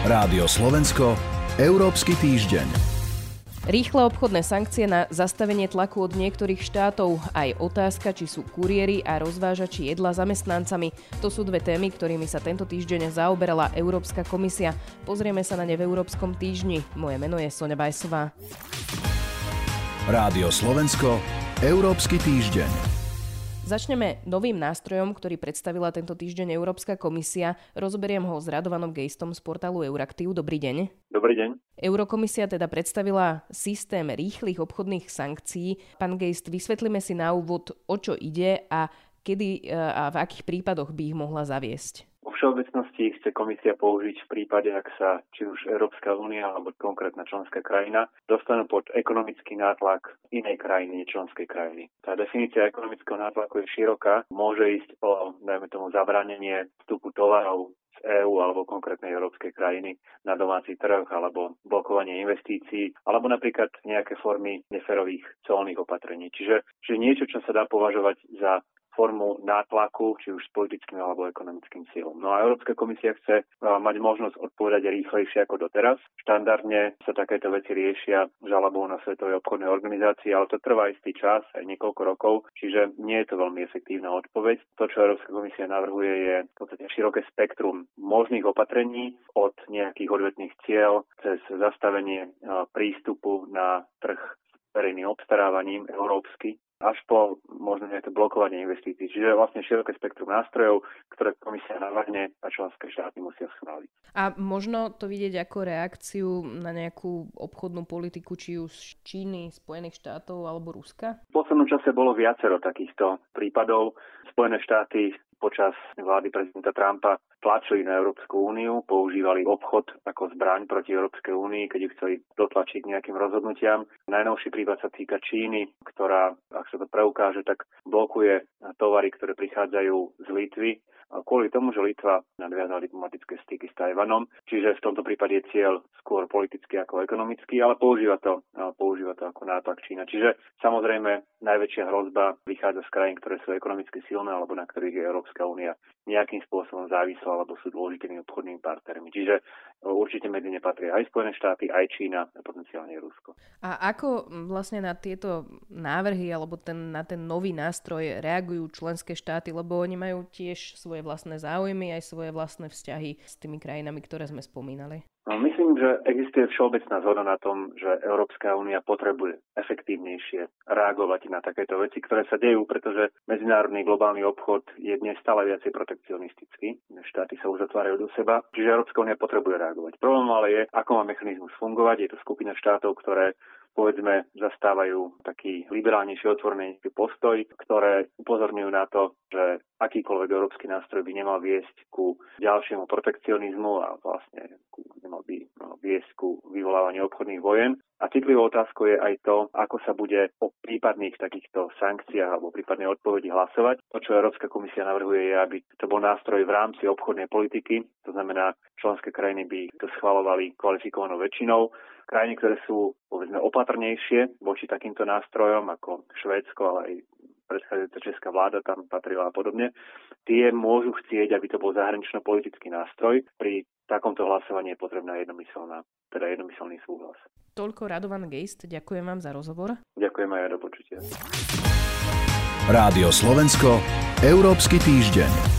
Rádio Slovensko, Európsky týždeň. Rýchle obchodné sankcie na zastavenie tlaku od niektorých štátov, aj otázka, či sú kuriéri a rozvážači jedla zamestnancami. To sú dve témy, ktorými sa tento týždeň zaoberala Európska komisia. Pozrieme sa na ne v Európskom týždni. Moje meno je Sonja Bajsová. Rádio Slovensko, Európsky týždeň. Začneme novým nástrojom, ktorý predstavila tento týždeň Európska komisia. Rozoberiem ho s Radovanom Gejstom z portálu Euraktiv. Dobrý deň. Dobrý deň. Eurokomisia teda predstavila systém rýchlych obchodných sankcií. Pán Gejst, vysvetlíme si na úvod, o čo ide a kedy e, a v akých prípadoch by ich mohla zaviesť všeobecnosti chce komisia použiť v prípade, ak sa či už Európska únia alebo konkrétna členská krajina dostanú pod ekonomický nátlak inej krajiny, členskej krajiny. Tá definícia ekonomického nátlaku je široká. Môže ísť o, dajme tomu, zabránenie vstupu tovarov z EÚ alebo konkrétnej európskej krajiny na domáci trh alebo blokovanie investícií alebo napríklad nejaké formy neferových colných opatrení. Čiže, čiže niečo, čo sa dá považovať za formu nátlaku, či už s politickým alebo ekonomickým cieľom. No a Európska komisia chce mať možnosť odpovedať rýchlejšie ako doteraz. Štandardne sa takéto veci riešia žalobou na Svetovej obchodnej organizácii, ale to trvá istý čas, aj niekoľko rokov, čiže nie je to veľmi efektívna odpoveď. To, čo Európska komisia navrhuje, je v podstate široké spektrum možných opatrení od nejakých odvetných cieľ cez zastavenie prístupu na trh verejným obstarávaním európsky až po možno nejaké blokovanie investícií. Čiže vlastne široké spektrum nástrojov, ktoré komisia navrhne a členské štáty musia schváliť. A možno to vidieť ako reakciu na nejakú obchodnú politiku, či už Číny, Spojených štátov alebo Ruska? V poslednom čase bolo viacero takýchto prípadov. Spojené štáty počas vlády prezidenta Trumpa tlačili na Európsku úniu, používali obchod ako zbraň proti Európskej únii, keď ju chceli dotlačiť nejakým rozhodnutiam. Najnovší prípad sa týka Číny, ktorá, ak sa to preukáže, tak blokuje tovary, ktoré prichádzajú z Litvy kvôli tomu, že Litva nadviazala diplomatické styky s Tajvanom, čiže v tomto prípade je cieľ skôr politický ako ekonomický, ale používa to, používa to ako nátlak Čína. Čiže samozrejme najväčšia hrozba vychádza z krajín, ktoré sú ekonomicky silné alebo na ktorých je Európska únia nejakým spôsobom závislá alebo sú dôležitými obchodnými partnermi. Čiže určite medzi ne patria aj Spojené štáty, aj Čína a potenciálne Rusko. A ako vlastne na tieto návrhy alebo ten, na ten nový nástroj reagujú členské štáty, lebo oni majú tiež svoje vlastné záujmy, aj svoje vlastné vzťahy s tými krajinami, ktoré sme spomínali? No, myslím, že existuje všeobecná zhoda na tom, že Európska únia potrebuje efektívnejšie reagovať na takéto veci, ktoré sa dejú, pretože medzinárodný globálny obchod je dnes stále viacej protekcionistický. Štáty sa už zatvárajú do seba, čiže Európska únia potrebuje reagovať. Problém ale je, ako má mechanizmus fungovať. Je to skupina štátov, ktoré povedzme zastávajú taký liberálnejší otvorenejší postoj, ktoré upozorňujú na to, že akýkoľvek európsky nástroj by nemal viesť ku ďalšiemu protekcionizmu a vlastne ku, nemal by viesť ku vyvolávaniu obchodných vojen. A citlivou otázkou je aj to, ako sa bude o prípadných takýchto sankciách alebo prípadnej odpovedi hlasovať. To, čo Európska komisia navrhuje, je, aby to bol nástroj v rámci obchodnej politiky, to znamená, členské krajiny by to schvalovali kvalifikovanou väčšinou krajiny, ktoré sú povedzme opatrnejšie voči takýmto nástrojom, ako Švédsko, ale aj predchádzajúca česká vláda tam patrila a podobne, tie môžu chcieť, aby to bol zahranično-politický nástroj. Pri takomto hlasovaní je potrebná jednomyselná, teda jednomyselný súhlas. Toľko Radovan Geist, ďakujem vám za rozhovor. Ďakujem aj do počutia. Rádio Slovensko, Európsky týždeň.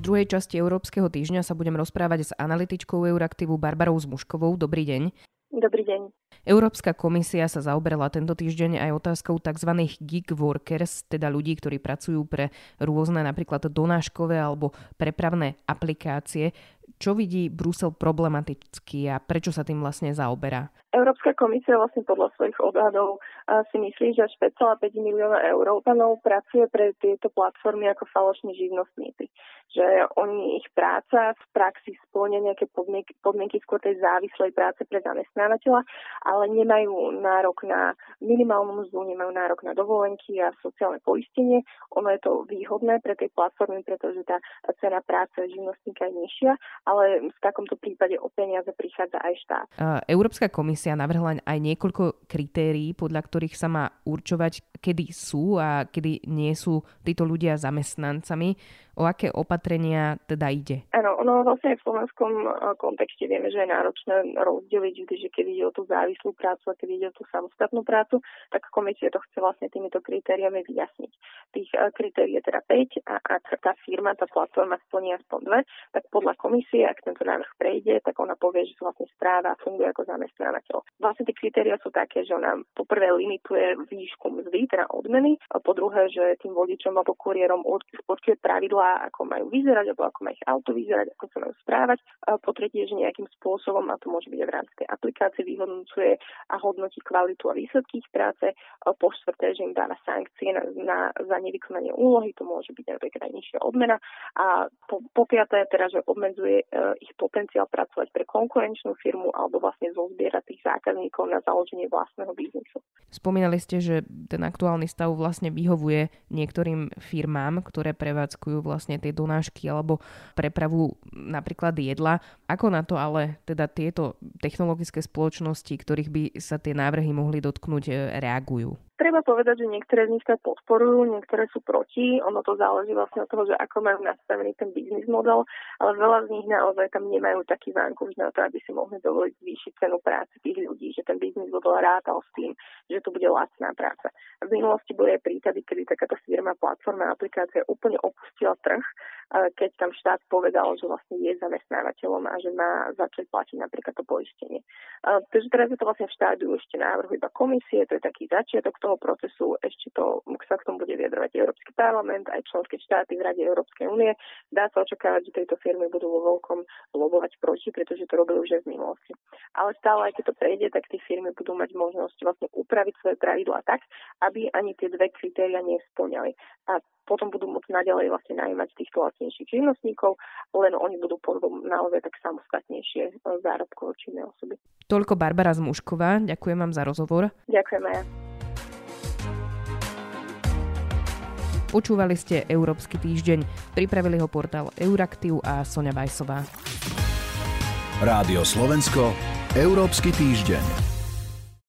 V druhej časti Európskeho týždňa sa budem rozprávať s analytičkou Euraktivu Barbarou Zmuškovou. Dobrý deň. Dobrý deň. Európska komisia sa zaoberala tento týždeň aj otázkou tzv. gig workers, teda ľudí, ktorí pracujú pre rôzne napríklad donáškové alebo prepravné aplikácie. Čo vidí Brusel problematicky a prečo sa tým vlastne zaoberá? Európska komisia vlastne podľa svojich odhadov si myslí, že až 5,5 milióna Európanov pracuje pre tieto platformy ako falošní živnostníci. Že oni, ich práca v praxi splňa nejaké podmienky, podmienky skôr tej závislej práce pre zamestnávateľa, ale nemajú nárok na minimálnu mzdu, nemajú nárok na dovolenky a sociálne poistenie. Ono je to výhodné pre tej platformy, pretože tá cena práce živnostníka je nižšia, ale v takomto prípade o peniaze prichádza aj štát. Európska komisia komisia navrhla aj niekoľko kritérií, podľa ktorých sa má určovať, kedy sú a kedy nie sú títo ľudia zamestnancami. O aké opatrenia teda ide? Áno, ono vlastne v slovenskom e, kontexte vieme, že je náročné rozdeliť že keď ide o tú závislú prácu a keď ide o tú samostatnú prácu, tak komisia to chce vlastne týmito kritériami vyjasniť. Tých e, kritérií je teda 5 a ak tá firma, tá platforma splní aspoň dve, tak podľa komisie, ak tento návrh prejde, tak ona povie, že vlastne správa funguje ako zamestnávateľ. Vlastne tie kritéria sú také, že ona poprvé limituje výšku mzdy, teda odmeny, a po druhé, že tým vodičom alebo kuriérom určuje pravidlá, ako majú vyzerať alebo ako majú ich auto vyzerať, ako sa majú správať. A po tretie, že nejakým spôsobom, a to môže byť v rámci tej aplikácie, vyhodnocuje a hodnotí kvalitu a výsledky ich práce. A po štvrté, že im dáva sankcie na, na, za nevykonanie úlohy, to môže byť napríklad nižšia odmena. A po, po piaté, teda, že obmedzuje e, ich potenciál pracovať pre konkurenčnú firmu alebo vlastne zozbierať tých zákazníkov na založenie vlastného biznisu. Spomínali ste, že ten aktuálny stav vlastne vyhovuje niektorým firmám, ktoré prevádzkujú vlastne tie donášky alebo prepravu napríklad jedla. Ako na to ale teda tieto technologické spoločnosti, ktorých by sa tie návrhy mohli dotknúť, e, reagujú? Treba povedať, že niektoré z nich sa podporujú, niektoré sú proti. Ono to záleží vlastne od toho, že ako majú nastavený ten biznis model, ale veľa z nich naozaj tam nemajú taký vánkuš na to, aby si mohli dovoliť zvýšiť cenu práce tých ľudí, že ten biznis model rátal s tým, že to bude lacná práca. V minulosti boli aj prípady, kedy takáto firma, platforma, aplikácia úplne opustila trh, keď tam štát povedal, že vlastne je zamestnávateľom a že má začať platiť napríklad to poistenie. Takže teraz je to vlastne v štádiu ešte návrhu iba komisie, to je taký začiatok toho procesu ešte to, sa k tomu bude vyjadrovať Európsky parlament, aj členské štáty v Rade Európskej únie. Dá sa očakávať, že tejto firmy budú vo veľkom lobovať proti, pretože to robili už aj v minulosti. Ale stále, aj keď to prejde, tak tie firmy budú mať možnosť vlastne upraviť svoje pravidlá tak, aby ani tie dve kritéria nesplňali. A potom budú môcť naďalej vlastne najímať týchto lacnejších živnostníkov, len oni budú potom naozaj tak samostatnejšie e, zárobkovo činné osoby. Toľko Barbara Zmušková, ďakujem vám za rozhovor. Ďakujem aj ja. Počúvali ste Európsky týždeň. Pripravili ho portál Euraktiv a Sonja Bajsová. Rádio Slovensko, Európsky týždeň.